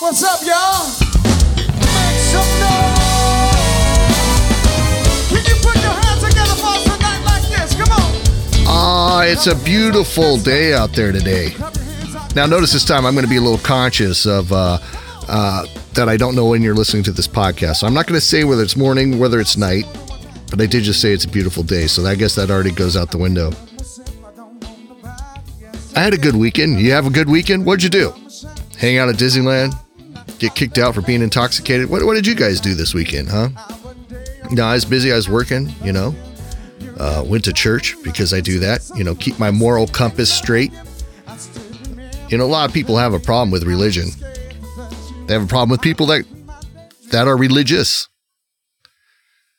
What's up, y'all? Make some noise. Can you put your hands together for us tonight like this? Come on. Ah, it's a beautiful day out there today. Now, notice this time I'm going to be a little conscious of uh, uh, that I don't know when you're listening to this podcast. So I'm not going to say whether it's morning, whether it's night, but I did just say it's a beautiful day. So I guess that already goes out the window. I had a good weekend. You have a good weekend? What'd you do? Hang out at Disneyland? Get kicked out for being intoxicated? What, what did you guys do this weekend, huh? No, I was busy. I was working, you know. Uh, went to church because I do that, you know, keep my moral compass straight. You know, a lot of people have a problem with religion. They have a problem with people that that are religious.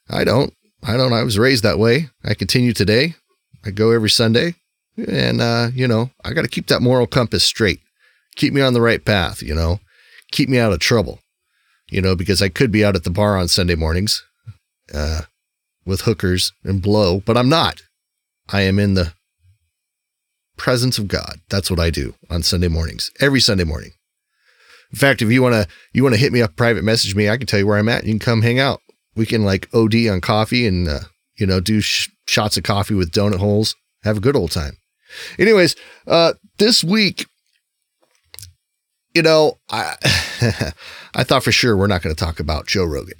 I don't. I don't. I was raised that way. I continue today. I go every Sunday, and uh, you know, I got to keep that moral compass straight. Keep me on the right path. You know, keep me out of trouble. You know, because I could be out at the bar on Sunday mornings, uh, with hookers and blow, but I'm not. I am in the presence of God. That's what I do on Sunday mornings, every Sunday morning. In fact, if you want to you want to hit me up, private message me, I can tell you where I'm at. You can come hang out. We can like OD on coffee and uh, you know do sh- shots of coffee with donut holes. Have a good old time. Anyways, uh, this week, you know, I I thought for sure we're not going to talk about Joe Rogan,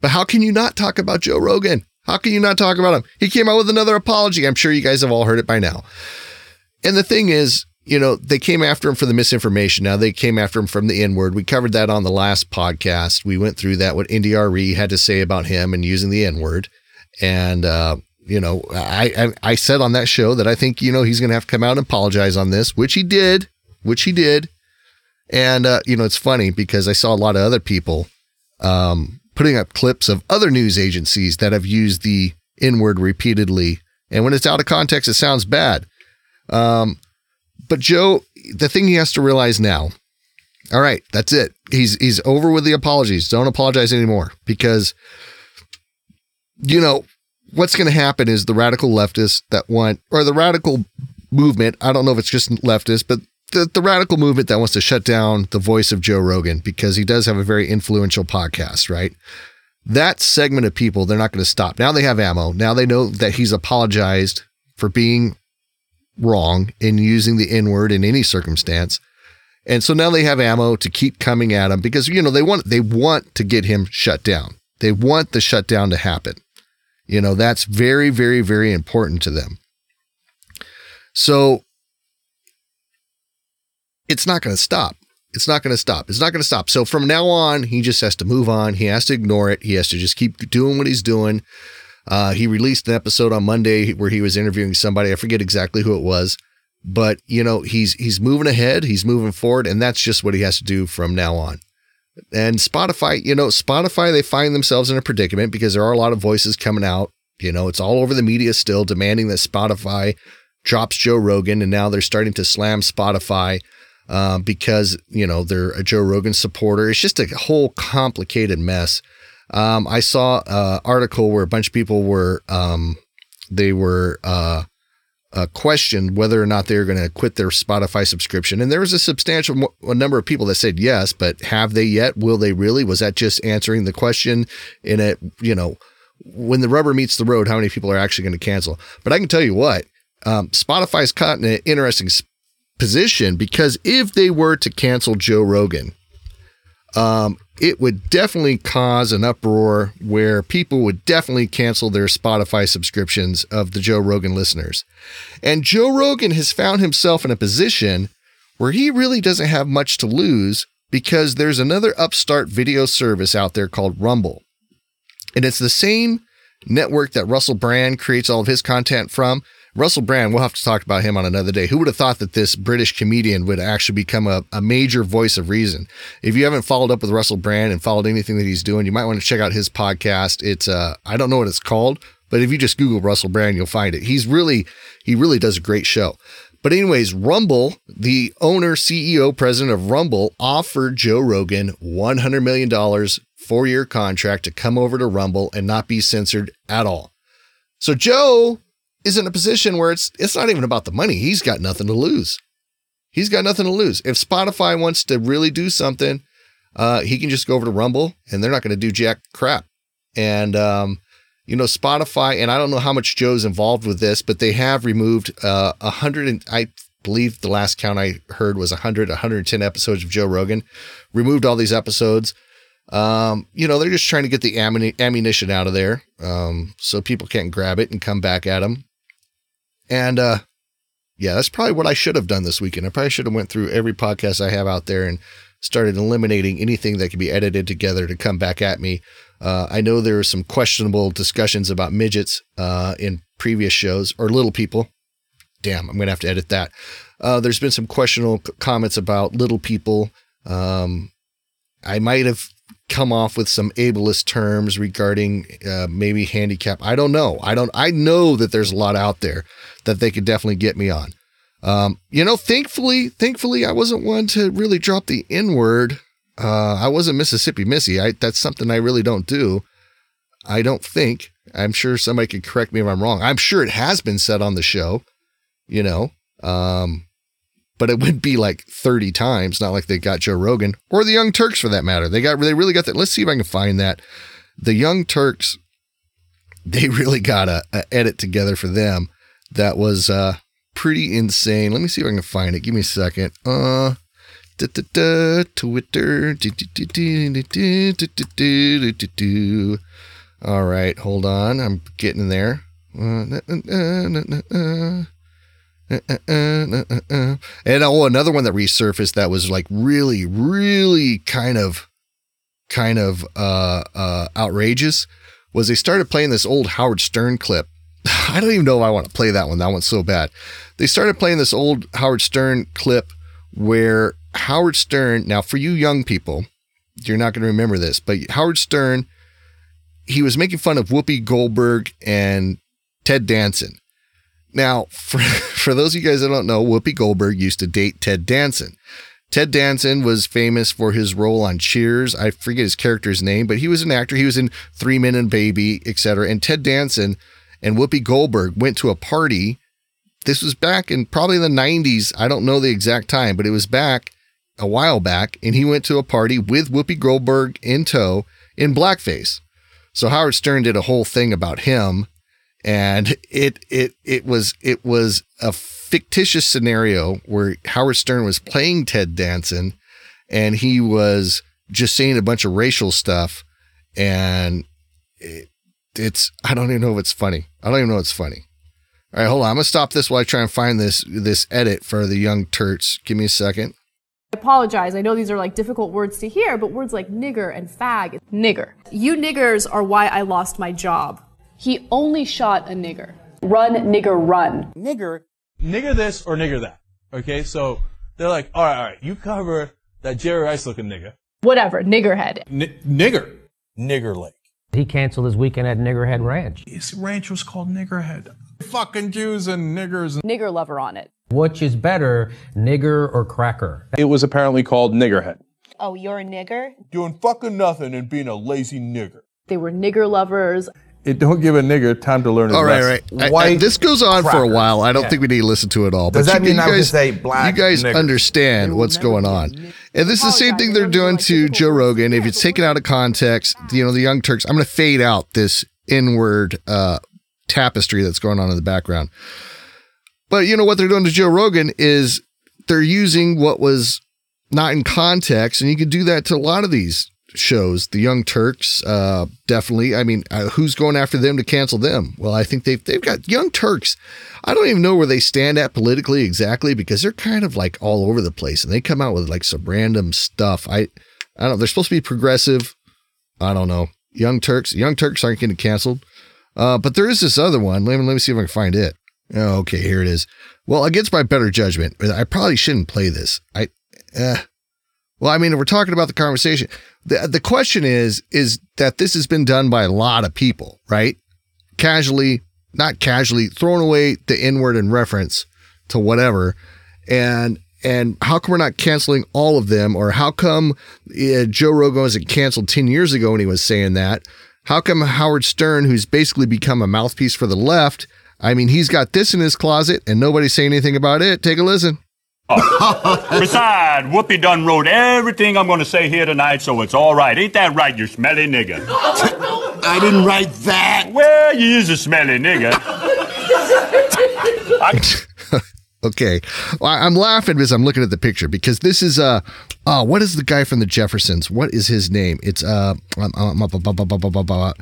but how can you not talk about Joe Rogan? How can you not talk about him? He came out with another apology. I'm sure you guys have all heard it by now. And the thing is, you know, they came after him for the misinformation. Now they came after him from the N word. We covered that on the last podcast. We went through that, what India Arie had to say about him and using the N word. And, uh, you know, I, I, I said on that show that I think, you know, he's going to have to come out and apologize on this, which he did, which he did. And, uh, you know, it's funny because I saw a lot of other people, um, putting up clips of other news agencies that have used the N word repeatedly. And when it's out of context, it sounds bad. Um, but Joe, the thing he has to realize now, all right, that's it. He's he's over with the apologies. Don't apologize anymore because you know what's going to happen is the radical leftists that want or the radical movement. I don't know if it's just leftists, but the, the radical movement that wants to shut down the voice of Joe Rogan because he does have a very influential podcast, right? That segment of people, they're not going to stop. Now they have ammo. Now they know that he's apologized for being wrong in using the N word in any circumstance. And so now they have ammo to keep coming at him because you know they want they want to get him shut down. They want the shutdown to happen. You know, that's very very very important to them. So it's not going to stop. It's not going to stop. It's not going to stop. So from now on, he just has to move on. He has to ignore it. He has to just keep doing what he's doing. Uh, he released an episode on Monday where he was interviewing somebody. I forget exactly who it was, but you know he's he's moving ahead. He's moving forward, and that's just what he has to do from now on. And Spotify, you know, Spotify, they find themselves in a predicament because there are a lot of voices coming out. You know, it's all over the media still demanding that Spotify drops Joe Rogan, and now they're starting to slam Spotify uh, because you know they're a Joe Rogan supporter. It's just a whole complicated mess. Um, I saw an article where a bunch of people were um, they were uh, uh, questioned whether or not they were going to quit their Spotify subscription, and there was a substantial mo- a number of people that said yes, but have they yet? Will they really? Was that just answering the question in a you know when the rubber meets the road? How many people are actually going to cancel? But I can tell you what, um, Spotify's caught in an interesting position because if they were to cancel Joe Rogan, um, it would definitely cause an uproar where people would definitely cancel their Spotify subscriptions of the Joe Rogan listeners. And Joe Rogan has found himself in a position where he really doesn't have much to lose because there's another upstart video service out there called Rumble. And it's the same network that Russell Brand creates all of his content from. Russell Brand, we'll have to talk about him on another day. Who would have thought that this British comedian would actually become a, a major voice of reason? If you haven't followed up with Russell Brand and followed anything that he's doing, you might want to check out his podcast. It's uh I don't know what it's called, but if you just Google Russell Brand, you'll find it. He's really he really does a great show. But anyways, Rumble, the owner, CEO, president of Rumble, offered Joe Rogan $100 million four-year contract to come over to Rumble and not be censored at all. So Joe is in a position where it's it's not even about the money. He's got nothing to lose. He's got nothing to lose. If Spotify wants to really do something, uh, he can just go over to Rumble and they're not going to do jack crap. And, um, you know, Spotify, and I don't know how much Joe's involved with this, but they have removed uh, a hundred and I believe the last count I heard was 100, 110 episodes of Joe Rogan. Removed all these episodes. Um, you know, they're just trying to get the ammunition out of there, um, so people can't grab it and come back at them. And uh, yeah, that's probably what I should have done this weekend. I probably should have went through every podcast I have out there and started eliminating anything that could be edited together to come back at me. Uh, I know there are some questionable discussions about midgets uh, in previous shows or little people. Damn, I'm going to have to edit that. Uh, there's been some questionable comments about little people. Um, I might have come off with some ableist terms regarding uh, maybe handicap. I don't know. I don't. I know that there's a lot out there that they could definitely get me on. Um, you know, thankfully, thankfully, I wasn't one to really drop the N word. Uh, I wasn't Mississippi Missy. I that's something I really don't do. I don't think. I'm sure somebody could correct me if I'm wrong. I'm sure it has been said on the show. You know, um, but it would be like 30 times, not like they got Joe Rogan or the Young Turks for that matter. They got they really got that. Let's see if I can find that. The Young Turks, they really got a, a edit together for them that was uh, pretty insane. Let me see if I can find it. Give me a second. Uh, da, da, da, Twitter. All right, hold on. I'm getting there. And oh, another one that resurfaced that was like really, really kind of, kind of uh, uh, outrageous was they started playing this old Howard Stern clip I don't even know if I want to play that one. That one's so bad. They started playing this old Howard Stern clip where Howard Stern. Now, for you young people, you're not going to remember this, but Howard Stern, he was making fun of Whoopi Goldberg and Ted Danson. Now, for, for those of you guys that don't know, Whoopi Goldberg used to date Ted Danson. Ted Danson was famous for his role on Cheers. I forget his character's name, but he was an actor. He was in Three Men and Baby, etc. And Ted Danson and Whoopi Goldberg went to a party. This was back in probably the 90s. I don't know the exact time, but it was back a while back. And he went to a party with Whoopi Goldberg in tow in blackface. So Howard Stern did a whole thing about him and it it it was it was a fictitious scenario where Howard Stern was playing Ted Danson and he was just saying a bunch of racial stuff and it, it's I don't even know if it's funny. I don't even know if it's funny. All right, hold on. I'm gonna stop this while I try and find this this edit for the Young Turks. Give me a second. I apologize. I know these are like difficult words to hear, but words like nigger and fag. Nigger. You niggers are why I lost my job. He only shot a nigger. Run, nigger, run. nigger nigger this or nigger that. Okay, so they're like, all right, all right, you cover that Jerry Rice looking nigga. Whatever, niggerhead. N- nigger. nigger lake He canceled his weekend at Niggerhead Ranch. His ranch was called Niggerhead. Fucking Jews and niggers. Nigger lover on it. Which is better, nigger or cracker? It was apparently called Niggerhead. Oh, you're a nigger? Doing fucking nothing and being a lazy nigger. They were nigger lovers. It don't give a nigger time to learn All right, lesson. right. I- I- White this goes on for a while. I don't Yeah. think we need to listen to it all. Does but that you, mean you I would guys, say black you guys niggers? understand what's going on, and this is the same thing they're doing to Joe Rogan. If it's taken out of context, you know the Young Turks. I'm going to fade out this inward uh, tapestry that's going on in the background. But you know what they're doing to Joe Rogan is they're using what was not in context, and you can do that to a lot of these shows. The Young Turks, uh, definitely. I mean, uh, who's going after them to cancel them? Well, I think they've they've got Young Turks. I don't even know where they stand at politically exactly because they're kind of like all over the place, and they come out with like some random stuff. I I don't. Know. They're supposed to be progressive. I don't know. Young Turks. Young Turks aren't getting canceled. Uh, but there is this other one. Let me, let me see if I can find it. Oh, okay, here it is. Well, against my better judgment, I probably shouldn't play this. I, uh, well, I mean, we're talking about the conversation, the the question is is that this has been done by a lot of people, right? Casually, not casually, throwing away the N word in reference to whatever, and and how come we're not canceling all of them, or how come uh, Joe Rogan wasn't canceled ten years ago when he was saying that? How come Howard Stern, who's basically become a mouthpiece for the left, I mean, he's got this in his closet and nobody's saying anything about it. Take a listen. Oh. Besides, Whoopi Dun wrote everything I'm going to say here tonight, so it's all right. Ain't that right, you smelly nigger? I didn't write that. Well, you is a smelly nigger. I- okay, well, I'm laughing because I'm looking at the picture because this is uh, oh, what is the guy from the Jeffersons? What is his name? It's uh,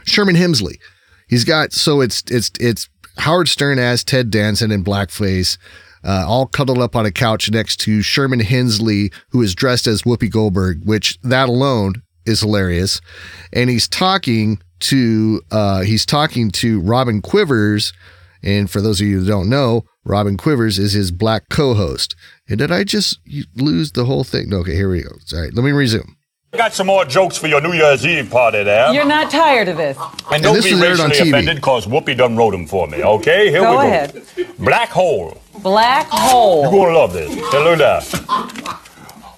Sherman Hemsley. He's got so it's it's it's Howard Stern as Ted Danson in blackface uh, all cuddled up on a couch next to Sherman Hemsley, who is dressed as Whoopi Goldberg, which that alone is hilarious. And he's talking to uh, he's talking to Robin Quivers, and for those of you who don't know, Robin Quivers is his black co-host. And did I just lose the whole thing? No, okay, here we go. All right, let me resume. Got some more jokes for your New Year's Eve party there. You're not tired of this. and don't this be was aired on racially offended because Whoopi done wrote them for me, okay? Here Go we go. ahead. Black hole. Black oh. hole. You're gonna love this. Hey, look at that.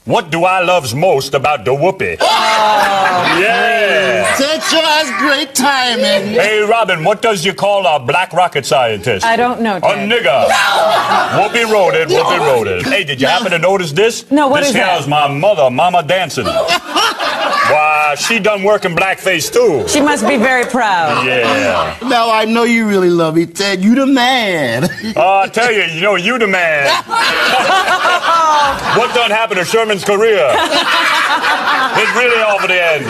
What do I loves most about the Whoopi? Oh. yeah. That sure has great timing. Hey, Robin, what does you call a black rocket scientist? I don't know, A Ted. nigga. Whoopi wrote it. Whoopi wrote it. Hey, did you happen to notice this? No, what this is that? here's my mother, Mama Danson. Why, she done work in blackface too. She must be very proud. Yeah. Now I know you really love me, Ted. You the man. Oh, I tell you, you know, you the man. what done happened to Sherman's career? It's really over the end.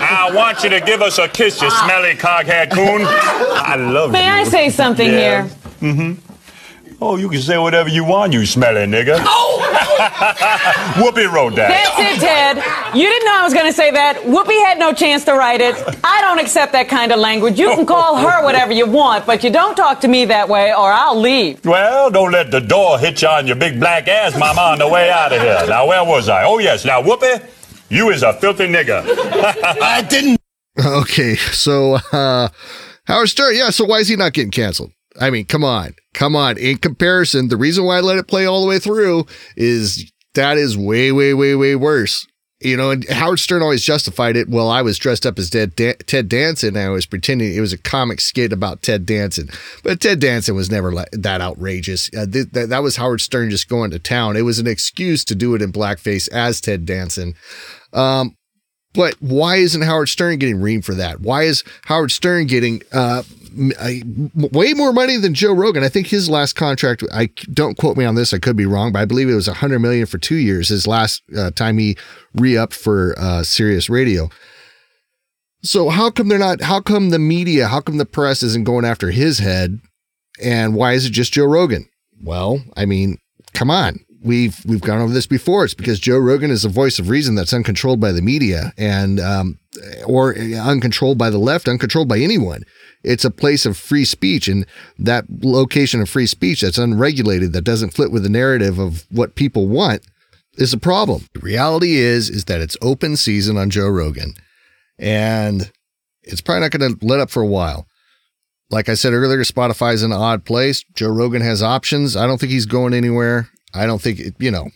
I want you to give us a kiss, you smelly coghead coon. I love May you. May I say something Yeah. here? Mm-hmm. Oh, you can say whatever you want, you smelly nigga. Oh! Whoopi wrote that. That's it, Ted. You didn't know I was going to say that. Whoopi had no chance to write it. I don't accept that kind of language. You can call her whatever you want, but you don't talk to me that way or I'll leave. Well, don't let the door hit you on your big black ass, mama, on the way out of here. Now, where was I? Oh, yes. Now, Whoopi, you is a filthy nigga. I didn't. Okay, so uh Howard Stern, yeah, so why is he not getting canceled? I mean, come on. Come on. In comparison, the reason why I let it play all the way through is that is way, way, way, way worse. You know, and Howard Stern always justified it. Well, I was dressed up as Ted, Dan- Ted Danson. And I was pretending it was a comic skit about Ted Danson, but Ted Danson was never like that outrageous. Uh, th- that, that was Howard Stern just going to town. It was an excuse to do it in blackface as Ted Danson. Um, but why isn't Howard Stern getting reamed for that? Why is Howard Stern getting uh, way more money than Joe Rogan? I think his last contract. I don't quote me on this. I could be wrong, but I believe it was a hundred million for two years. His last uh, time he re-upped for uh, Sirius Radio. So how come they're not? How come the media? How come the press isn't going after his head? And why is it just Joe Rogan? Well, I mean, come on. We've we've gone over this before. It's because Joe Rogan is a voice of reason that's uncontrolled by the media and um, or uncontrolled by the left, uncontrolled by anyone. It's a place of free speech, and that location of free speech that's unregulated, that doesn't fit with the narrative of what people want, is a problem. The reality is is that it's open season on Joe Rogan, and it's probably not going to let up for a while. Like I said earlier, Spotify's an odd place. Joe Rogan has options. I don't think he's going anywhere. I don't think, it, you know,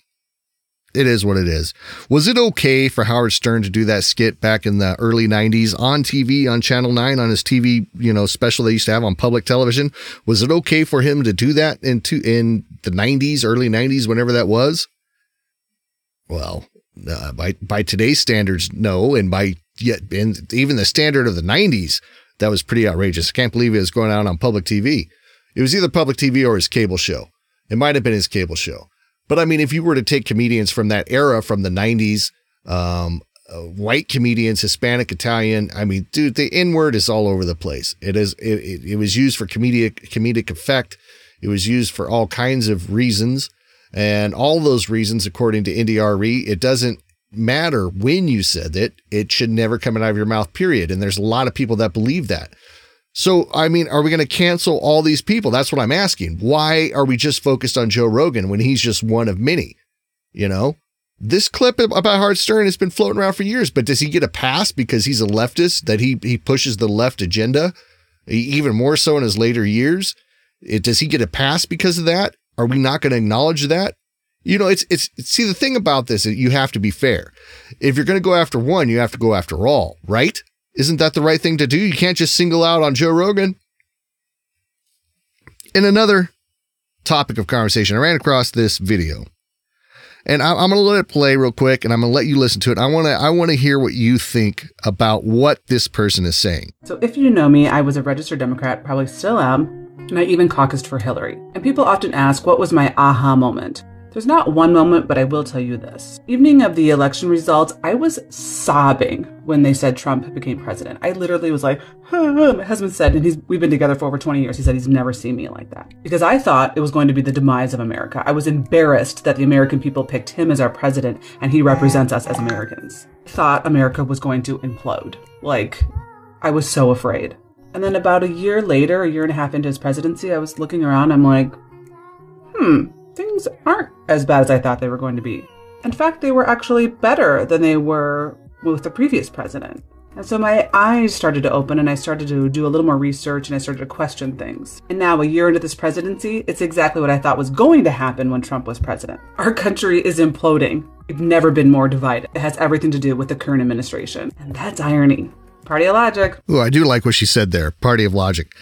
it is what it is. Was it okay for Howard Stern to do that skit back in the early 90s on TV, on Channel 9, on his TV, you know, special they used to have on public television? Was it okay for him to do that in, to, in the 90s, early 90s, whenever that was? Well, uh, by by today's standards, no, and by yet even the standard of the '90s, that was pretty outrageous. I can't believe it was going out on public TV. It was either public TV or his cable show. It might have been his cable show, but I mean, if you were to take comedians from that era, from the '90s, um, uh, white comedians, Hispanic, Italian, I mean, dude, the N word is all over the place. It is. It, it, it was used for comedic comedic effect. It was used for all kinds of reasons. And all those reasons, according to India Arie, it doesn't matter when you said it, it should never come out of your mouth, period. And there's a lot of people that believe that. So, I mean, are we going to cancel all these people? That's what I'm asking. Why are we just focused on Joe Rogan when he's just one of many? You know, this clip about Howard Stern has been floating around for years, but does he get a pass because he's a leftist that he, he pushes the left agenda even more so in his later years? It, does he get a pass because of that? Are we not going to acknowledge that? You know, it's, it's, see, the thing about this is you have to be fair. If you're going to go after one, you have to go after all, right? Isn't that the right thing to do? You can't just single out on Joe Rogan. In another topic of conversation, I ran across this video And I, I'm going to let it play real quick, and I'm going to let you listen to it. I want to I want to hear what you think about what this person is saying. So, if you know me, I was a registered Democrat, probably still am, and I even caucused for Hillary. And people often ask, what was my aha moment? There's not one moment, but I will tell you this. Evening of the election results, I was sobbing when they said Trump became president. I literally was like, my husband said, and he's, we've been together for over 20 years. He said he's never seen me like that. Because I thought it was going to be the demise of America. I was embarrassed that the American people picked him as our president and he represents us as Americans. I thought America was going to implode. Like, I was so afraid. And then about a year later, a year and a half into his presidency, I was looking around, I'm like, hmm, things aren't as bad as I thought they were going to be. In fact, they were actually better than they were with the previous president. And so my eyes started to open and I started to do a little more research and I started to question things. And now, a year into this presidency, it's exactly what I thought was going to happen when Trump was president. Our country is imploding. We've never been more divided. It has everything to do with the current administration. And that's irony. Party of logic. Ooh, I do like what she said there. Party of logic.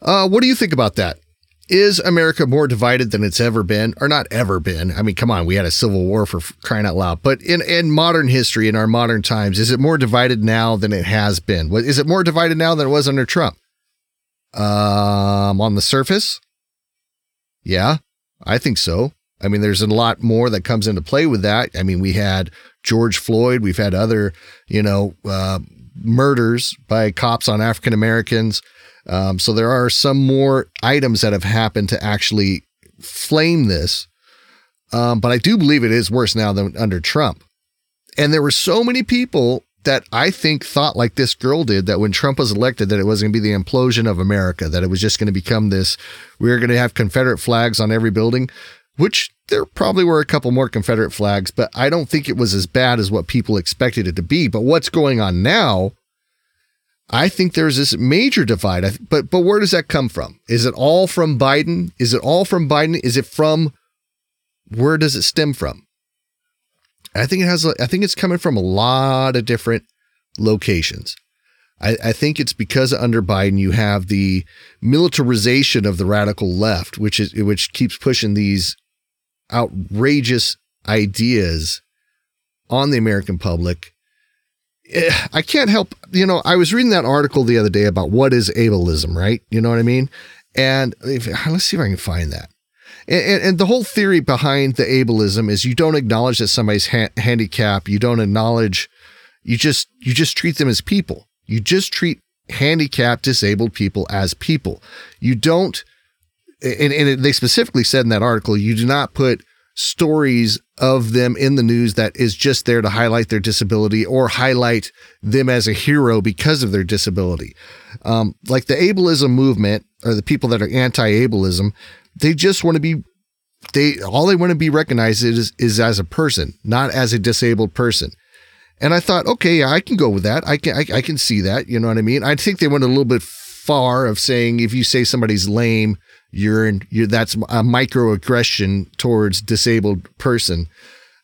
Uh, what do you think about that? Is America more divided than it's ever been, or not ever been? I mean, come on, we had a civil war for crying out loud. But in, in modern history, in our modern times, is it more divided now than it has been? Is it more divided now than it was under Trump? Um, on the surface, yeah, I think so. I mean, there's a lot more that comes into play with that. I mean, we had George Floyd, we've had other, you know, uh, murders by cops on African Americans. Um, so there are some more items that have happened to actually flame this. Um, but I do believe it is worse now than under Trump. And there were so many people that I think thought like this girl did that when Trump was elected, that it was going to be the implosion of America, that it was just going to become this, we were going to have Confederate flags on every building, which there probably were a couple more Confederate flags, but I don't think it was as bad as what people expected it to be. But what's going on now I think there's this major divide. But but where does that come from? Is it all from Biden? Is it all from Biden? Is it from where does it stem from? I think it has. I think it's coming from a lot of different locations. I, I think it's because under Biden you have the militarization of the radical left, which is which keeps pushing these outrageous ideas on the American public Eh, I can't help, you know, I was reading that article the other day about what is ableism, right? You know what I mean? And if, let's see if I can find that. And, and, and, the whole theory behind the ableism is you don't acknowledge that somebody's ha- handicapped. You don't acknowledge, you just, you just treat them as people. You just treat handicapped, disabled people as people. You don't, and, and they specifically said in that article, you do not put stories of them in the news that is just there to highlight their disability or highlight them as a hero because of their disability. Um, like the ableism movement or the people that are anti-ableism, they just want to be they all they want to be recognized is is as a person, not as a disabled person. And I thought, okay, yeah, I can go with that. I can I, I can see that. You know what I mean? I think they went a little bit far of saying if you say somebody's lame, you're in you that's a microaggression towards disabled person.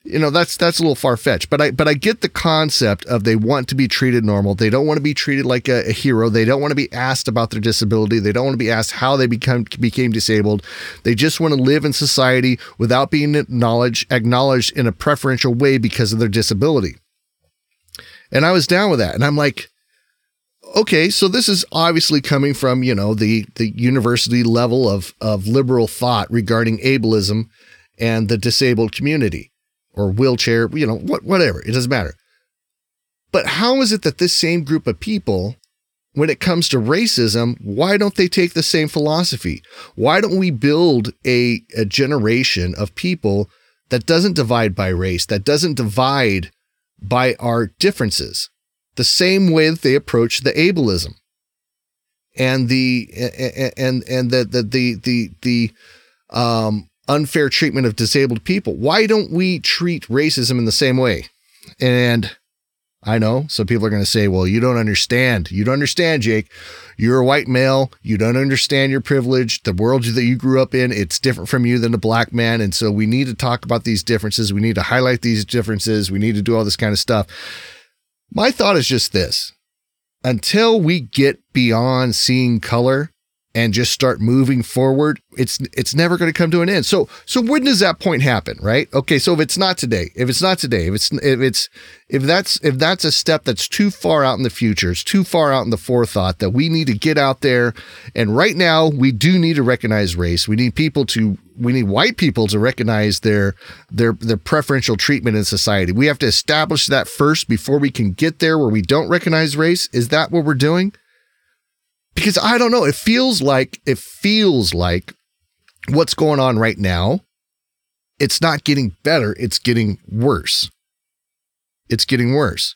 You know that's that's a little far fetched but i but i get the concept of they want to be treated normal. They don't want to be treated like a, a, hero. They don't want to be asked about their disability. They don't want to be asked how they become became disabled. They just want to live in society without being acknowledged acknowledged in a preferential way because of their disability. And i was down with that and i'm like okay, so this is obviously coming from, you know, the the university level of of liberal thought regarding ableism and the disabled community or wheelchair, you know, what whatever, it doesn't matter. But how is it that this same group of people when it comes to racism, why don't they take the same philosophy? Why don't we build a, a generation of people that doesn't divide by race, that doesn't divide by our differences? The same way that they approach the ableism and the and and the the the the, the um, unfair treatment of disabled people. Why don't we treat racism in the same way? And I know some people are going to say, "Well, you don't understand. You don't understand, Jake. You're a white male. You don't understand your privilege. The world that you grew up in, it's different from you than a black man, and so we need to talk about these differences. We need to highlight these differences. We need to do all this kind of stuff." My thought is just this. Until we get beyond seeing color and just start moving forward, it's it's never going to come to an end. So so when does that point happen, right? Okay, so if it's not today, if it's not today, if it's if it's if that's if that's a step that's too far out in the future, it's too far out in the forethought that we need to get out there and right now we do need to recognize race. We need people to we need white people to recognize their their their preferential treatment in society. We have to establish that first before we can get there where we don't recognize race. Is that what we're doing? Because I don't know. It feels like it feels like what's going on right now. It's not getting better. It's getting worse. It's getting worse.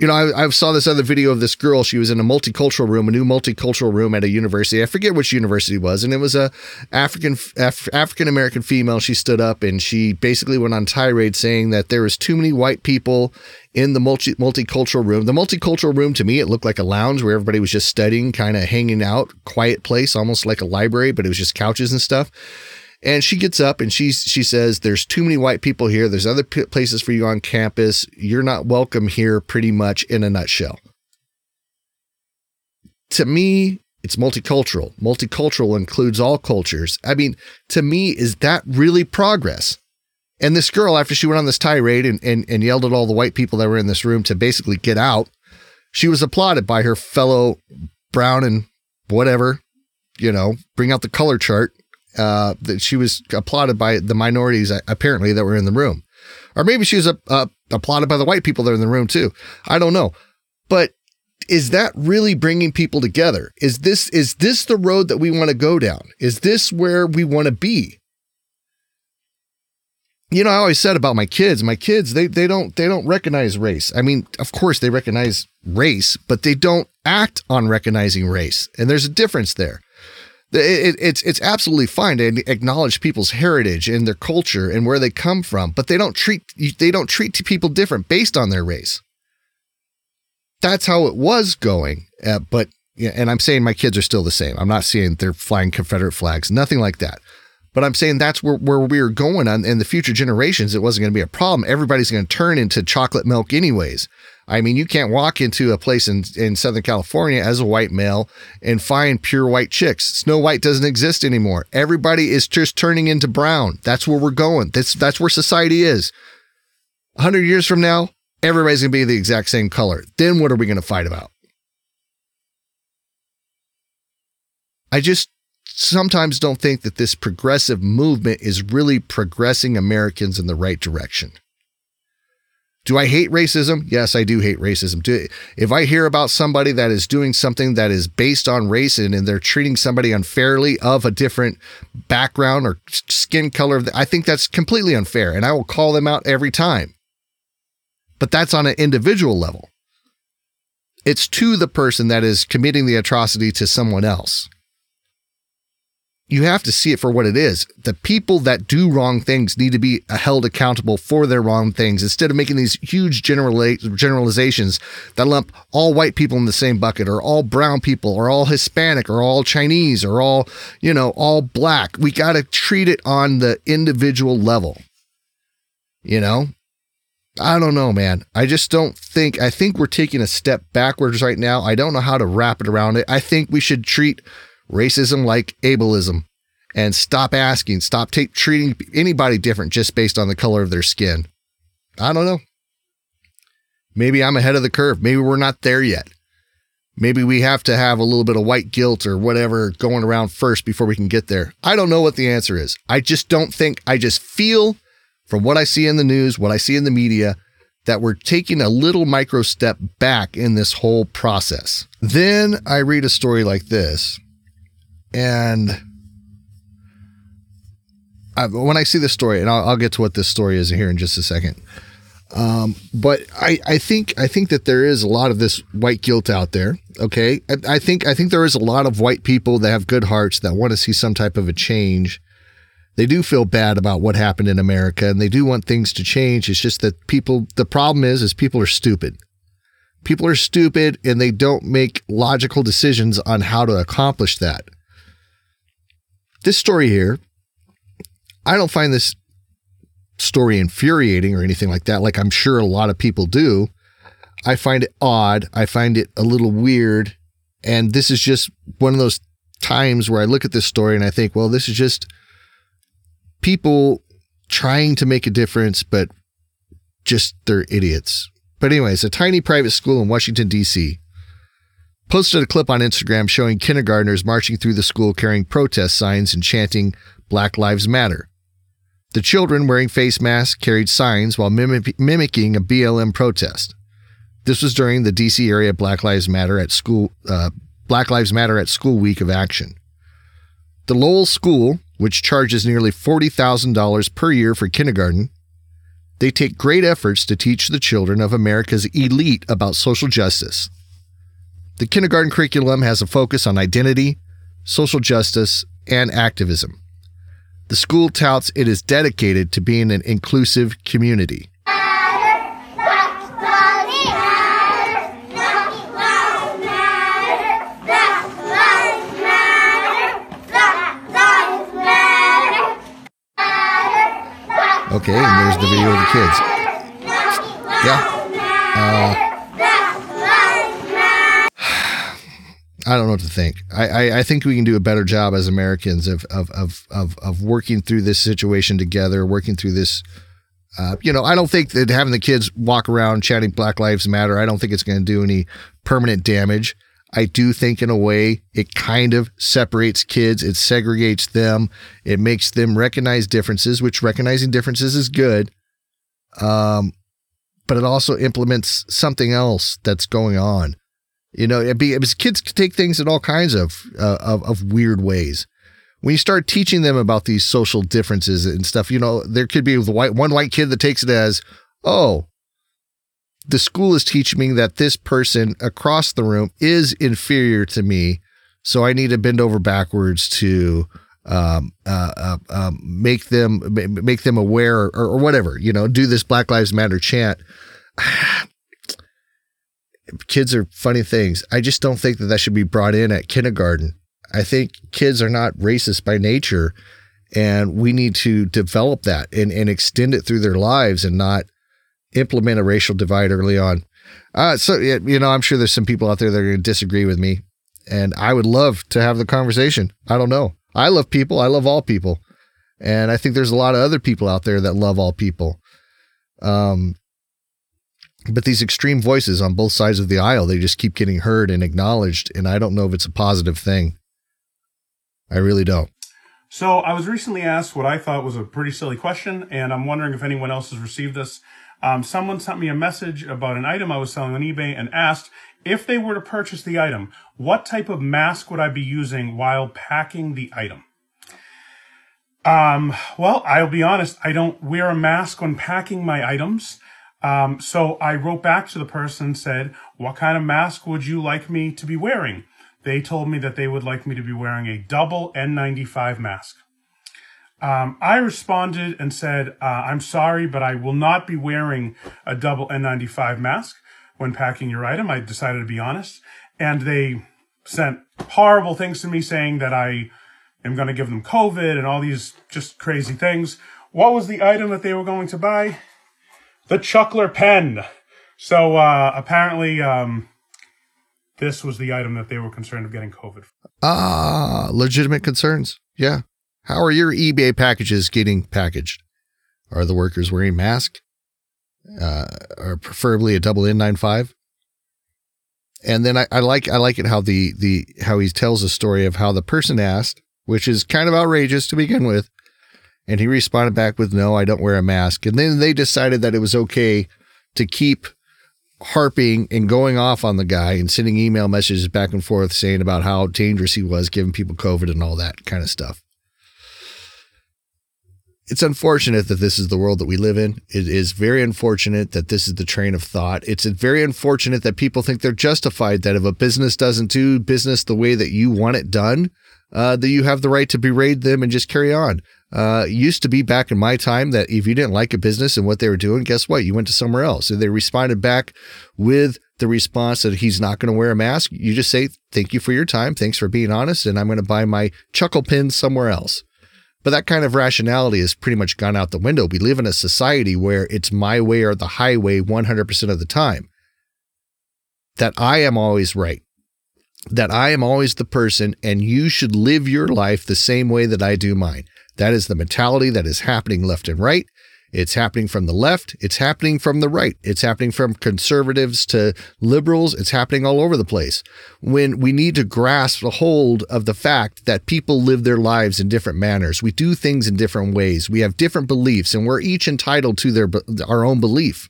You know, I, I saw this other video of this girl. She was in a multicultural room, a new multicultural room at a university. I forget which university it was, and it was a African Af- African American female. She stood up and she basically went on tirade saying that there was too many white people in the multi multicultural room. The multicultural room to me, it looked like a lounge where everybody was just studying, kind of hanging out, quiet place, almost like a library, but it was just couches and stuff. And she gets up and she she says, "There's too many white people here. There's other p- places for you on campus. You're not welcome here." Pretty much in a nutshell. To me, it's multicultural. Multicultural includes all cultures. I mean, to me, is that really progress? And this girl, after she went on this tirade and, and, and yelled at all the white people that were in this room to basically get out, she was applauded by her fellow brown and whatever, you know, bring out the color chart. Uh, that she was applauded by the minorities uh, apparently that were in the room, or maybe she was uh, uh, applauded by the white people that in the room too. I don't know, but is that really bringing people together? Is this is this the road that we want to go down? Is this where we want to be? you know, I always said about my kids, my kids, they they don't they don't recognize race. I mean, of course they recognize race, but they don't act on recognizing race. And there's a difference there. It, it, it's it's absolutely fine to acknowledge people's heritage and their culture and where they come from, but they don't treat they don't treat people different based on their race. That's how it was going, uh, but yeah, and I'm saying my kids are still the same. I'm not saying they're flying Confederate flags, nothing like that. But I'm saying that's where, where we are going on in the future generations. It wasn't going to be a problem. Everybody's going to turn into chocolate milk anyways. I mean, you can't walk into a place in, in Southern California as a white male and find pure white chicks. Snow White doesn't exist anymore. Everybody is just turning into brown. That's where we're going. That's, that's where society is. 100 years from now, everybody's to be the exact same color. Then what are we to fight about? I just sometimes don't think that this progressive movement is really progressing Americans in the right direction. Do I hate racism? Yes, I do hate racism. Do, if I hear about somebody that is doing something that is based on race and, and they're treating somebody unfairly of a different background or skin color, I think that's completely unfair and I will call them out every time. But that's on an individual level. It's to the person that is committing the atrocity to someone else you have to see it for what it is. The people that do wrong things need to be held accountable for their wrong things instead of making these huge generalizations that lump all white people in the same bucket or all brown people or all Hispanic or all Chinese or all, you know, all black. We got to treat it on the individual level. You know, I don't know, man. I just don't think, I think we're taking a step backwards right now. I don't know how to wrap it around it. I think we should treat racism like ableism and stop asking, stop t- treating anybody different just based on the color of their skin. I don't know. Maybe I'm ahead of the curve. Maybe we're not there yet. Maybe we have to have a little bit of white guilt or whatever going around first before we can get there. I don't know what the answer is. I just don't think, I just feel from what I see in the news, what I see in the media, that we're taking a little micro step back in this whole process. Then I read a story like this and I, when I see this story, and I'll, I'll, get to what this story is here in just a second. Um, but I, I think I think that there is a lot of this white guilt out there. Okay, I, I think I think there is a lot of white people that have good hearts that want to see some type of a change. They do feel bad about what happened in America, and they do want things to change. It's just that people. The problem is, is people are stupid. People are stupid, and they don't make logical decisions on how to accomplish that this story here, I don't find this story infuriating or anything like that, like I'm sure a lot of people do. I find it odd. I find it a little weird. and this is just one of those times where I look at this story and I think, well, this is just people trying to make a difference, but just they're idiots. But anyways, a tiny private school in Washington D.C. posted a clip on Instagram showing kindergartners marching through the school carrying protest signs and chanting Black Lives Matter. The children wearing face masks carried signs while mimic- mimicking a BLM protest. This was during the DC area Black Lives Matter at school uh, Black Lives Matter at School Week of Action. The Lowell School, which charges nearly $40,000 per year for kindergarten, they take great efforts to teach the children of America's elite about social justice. The kindergarten curriculum has a focus on identity, social justice, and activism. The school touts it is dedicated to being an inclusive community. Okay, and there's the video of the kids. Yeah. Uh, I don't know what to think. I, I, I think we can do a better job as Americans of of of of, of working through this situation together, working through this. Uh, you know, I don't think that having the kids walk around chanting Black Lives Matter, I don't think it's going to do any permanent damage. I do think, in a way, it kind of separates kids, it segregates them, it makes them recognize differences, which recognizing differences is good. Um, but it also implements something else that's going on. You know, it be because kids take things in all kinds of, uh, of of weird ways. When you start teaching them about these social differences and stuff, you know, there could be white one white kid that takes it as, oh, the school is teaching me that this person across the room is inferior to me, so I need to bend over backwards to um, uh, uh, um, make them make them aware or, or whatever. You know, do this Black Lives Matter chant. kids are funny things. I just don't think that that should be brought in at kindergarten. I think kids are not racist by nature, and we need to develop that and, and extend it through their lives and not implement a racial divide early on. Uh, so, you know, I'm sure there's some people out there that are going to disagree with me, and I would love to have the conversation. I don't know. I love people. I love all people. And I think there's a lot of other people out there that love all people. Um, but these extreme voices on both sides of the aisle, they just keep getting heard and acknowledged. And I don't know if it's a positive thing. I really don't. So I was recently asked what I thought was a pretty silly question, and I'm wondering if anyone else has received this. Um, someone sent me a message about an item I was selling on eBay and asked if they were to purchase the item, what type of mask would I be using while packing the item? Um, well, I'll be honest, I don't wear a mask when packing my items. Um, so I wrote back to the person and said, what kind of mask would you like me to be wearing? They told me that they would like me to be wearing a double N95 mask. Um, I responded and said, uh, I'm sorry, but I will not be wearing a double N95 mask when packing your item. I decided to be honest. And they sent horrible things to me saying that I am going to give them COVID and all these just crazy things. What was the item that they were going to buy? The Chuckler pen. So uh, apparently, um, this was the item that they were concerned of getting COVID. Ah, legitimate concerns. Yeah. How are your eBay packages getting packaged? Are the workers wearing masks? Uh, or preferably a double N95? And then I, I like I like it how the the how he tells the story of how the person asked, which is kind of outrageous to begin with, and he responded back with, "No, I don't wear a mask." And then they decided that it was okay to keep harping and going off on the guy and sending email messages back and forth saying about how dangerous he was, giving people COVID and all that kind of stuff. It's unfortunate that this is the world that we live in. It is very unfortunate that this is the train of thought. It's very unfortunate that people think they're justified that if a business doesn't do business the way that you want it done, uh, that you have the right to berate them and just carry on. Uh, used to be back in my time that if you didn't like a business and what they were doing, guess what? You went to somewhere else. And they responded back with the response that he's not going to wear a mask. You just say, thank you for your time. Thanks for being honest. And I'm going to buy my chuckle pin somewhere else. But that kind of rationality has pretty much gone out the window. We live in a society where it's my way or the highway 100% of the time. That I am always right. That I am always the person and you should live your life the same way that I do mine. That is the mentality that is happening left and right. It's happening from the left. It's happening from the right. It's happening from conservatives to liberals. It's happening all over the place. When we need to grasp a hold of the fact that people live their lives in different manners, we do things in different ways. We have different beliefs, and we're each entitled to their our own belief.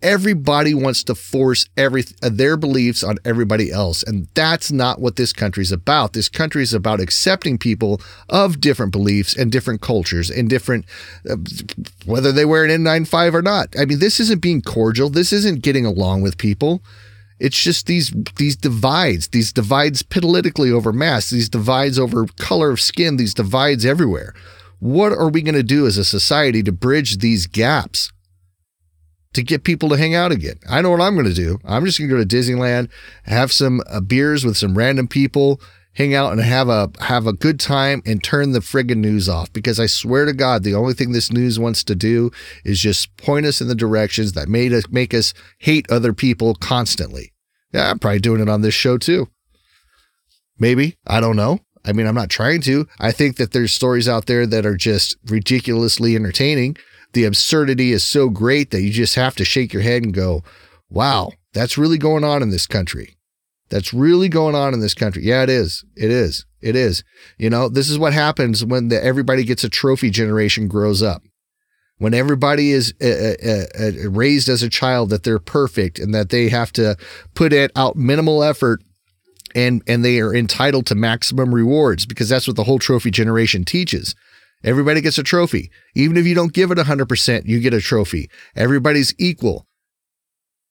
Everybody wants to force every their beliefs on everybody else, and that's not what this country is about. This country is about accepting people of different beliefs and different cultures and different, uh, whether they wear an N95 or not. I mean, this isn't being cordial. This isn't getting along with people. It's just these these divides, these divides politically over mass, these divides over color of skin, these divides everywhere. What are we going to do as a society to bridge these gaps? To get people to hang out again. I know what I'm going to do. I'm just going to go to Disneyland, have some uh, beers with some random people, hang out and have a have a good time and turn the friggin' news off because I swear to God, the only thing this news wants to do is just point us in the directions that made us make us hate other people constantly. Yeah, I'm probably doing it on this show too. Maybe. I don't know. I mean, I'm not trying to. I think that there's stories out there that are just ridiculously entertaining the absurdity is so great that you just have to shake your head and go, wow, that's really going on in this country. That's really going on in this country. Yeah, it is. It is. It is. You know, this is what happens when the, everybody gets a trophy generation grows up. When everybody is uh, uh, uh, raised as a child that they're perfect and that they have to put it out minimal effort and and they are entitled to maximum rewards because that's what the whole trophy generation teaches. Everybody gets a trophy. Even if you don't give it 100%, you get a trophy. Everybody's equal.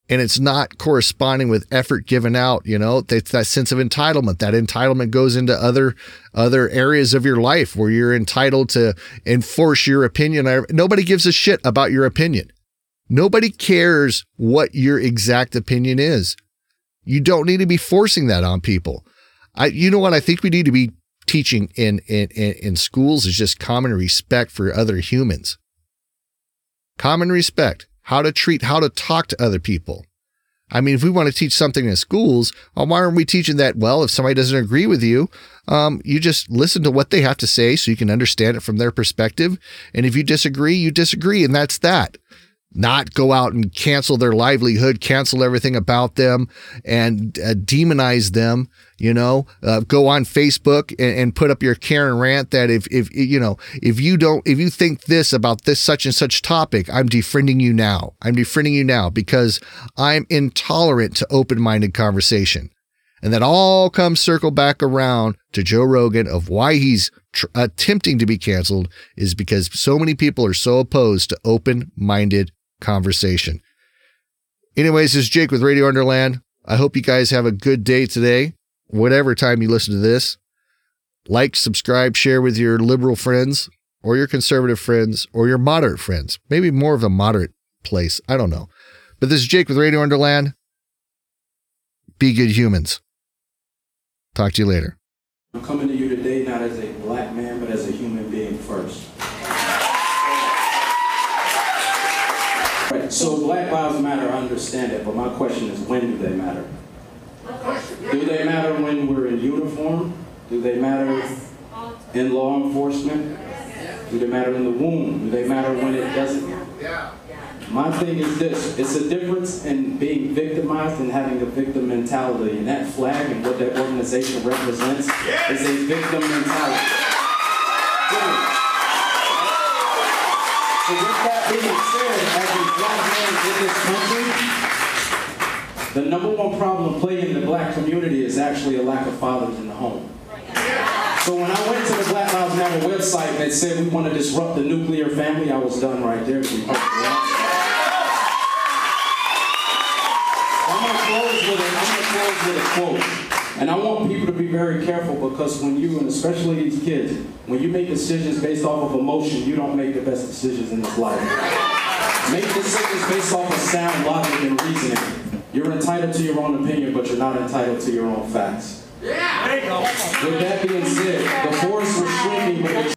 And it's not corresponding with effort given out, you know, it's that sense of entitlement. That entitlement goes into other other areas of your life where you're entitled to enforce your opinion. Nobody gives a shit about your opinion. Nobody cares what your exact opinion is. You don't need to be forcing that on people. I you know what I think we need to be teaching in, in, in schools is just common respect for other humans. Common respect, how to treat, how to talk to other people. I mean, if we want to teach something in schools, well, why aren't we teaching that? Well, if somebody doesn't agree with you, um, you just listen to what they have to say so you can understand it from their perspective. And if you disagree, you disagree, and that's that not go out and cancel their livelihood, cancel everything about them, and uh, demonize them. You know, uh, go on Facebook and, and, put up your Karen rant that if if you know if you don't if you think this about this such and such topic, I'm defriending you now. I'm defriending you now because I'm intolerant to open minded conversation. And that all comes circle back around to Joe Rogan of why he's tr- attempting to be canceled is because so many people are so opposed to open minded conversation. Anyways, this is Jake with Radio Underland. I hope you guys have a good day today, whatever time you listen to this. Like, subscribe, share with your liberal friends or your conservative friends or your moderate friends. Maybe more of a moderate place. I don't know. But this is Jake with Radio Underland. Be good humans. Talk to you later. I'm coming to you today not as a black man, but as a human being first. Right. So Black Lives Matter, I understand it, but my question is when do they matter? Do they matter when we're in uniform? Do they matter in law enforcement? Do they matter in the womb? Do they matter when it doesn't? My thing is this, it's a difference in being victimized and having a victim mentality. And that flag and what that organization represents is a victim mentality. So with that being said, as a black man in this country, the number one problem plaguing the black community is actually a lack of fathers in the home. So when I went to the Black Lives Matter website that said we want to disrupt the nuclear family, I was done right there. I'm I'm gonna close with a quote. And I want people to be very careful because when you, and especially these kids, when you make decisions based off of emotion, you don't make the best decisions in this life. Make decisions based off of sound logic and reasoning. You're entitled to your own opinion, but you're not entitled to your own facts. Yeah, there you go. With that being said, the forest was shrinking, but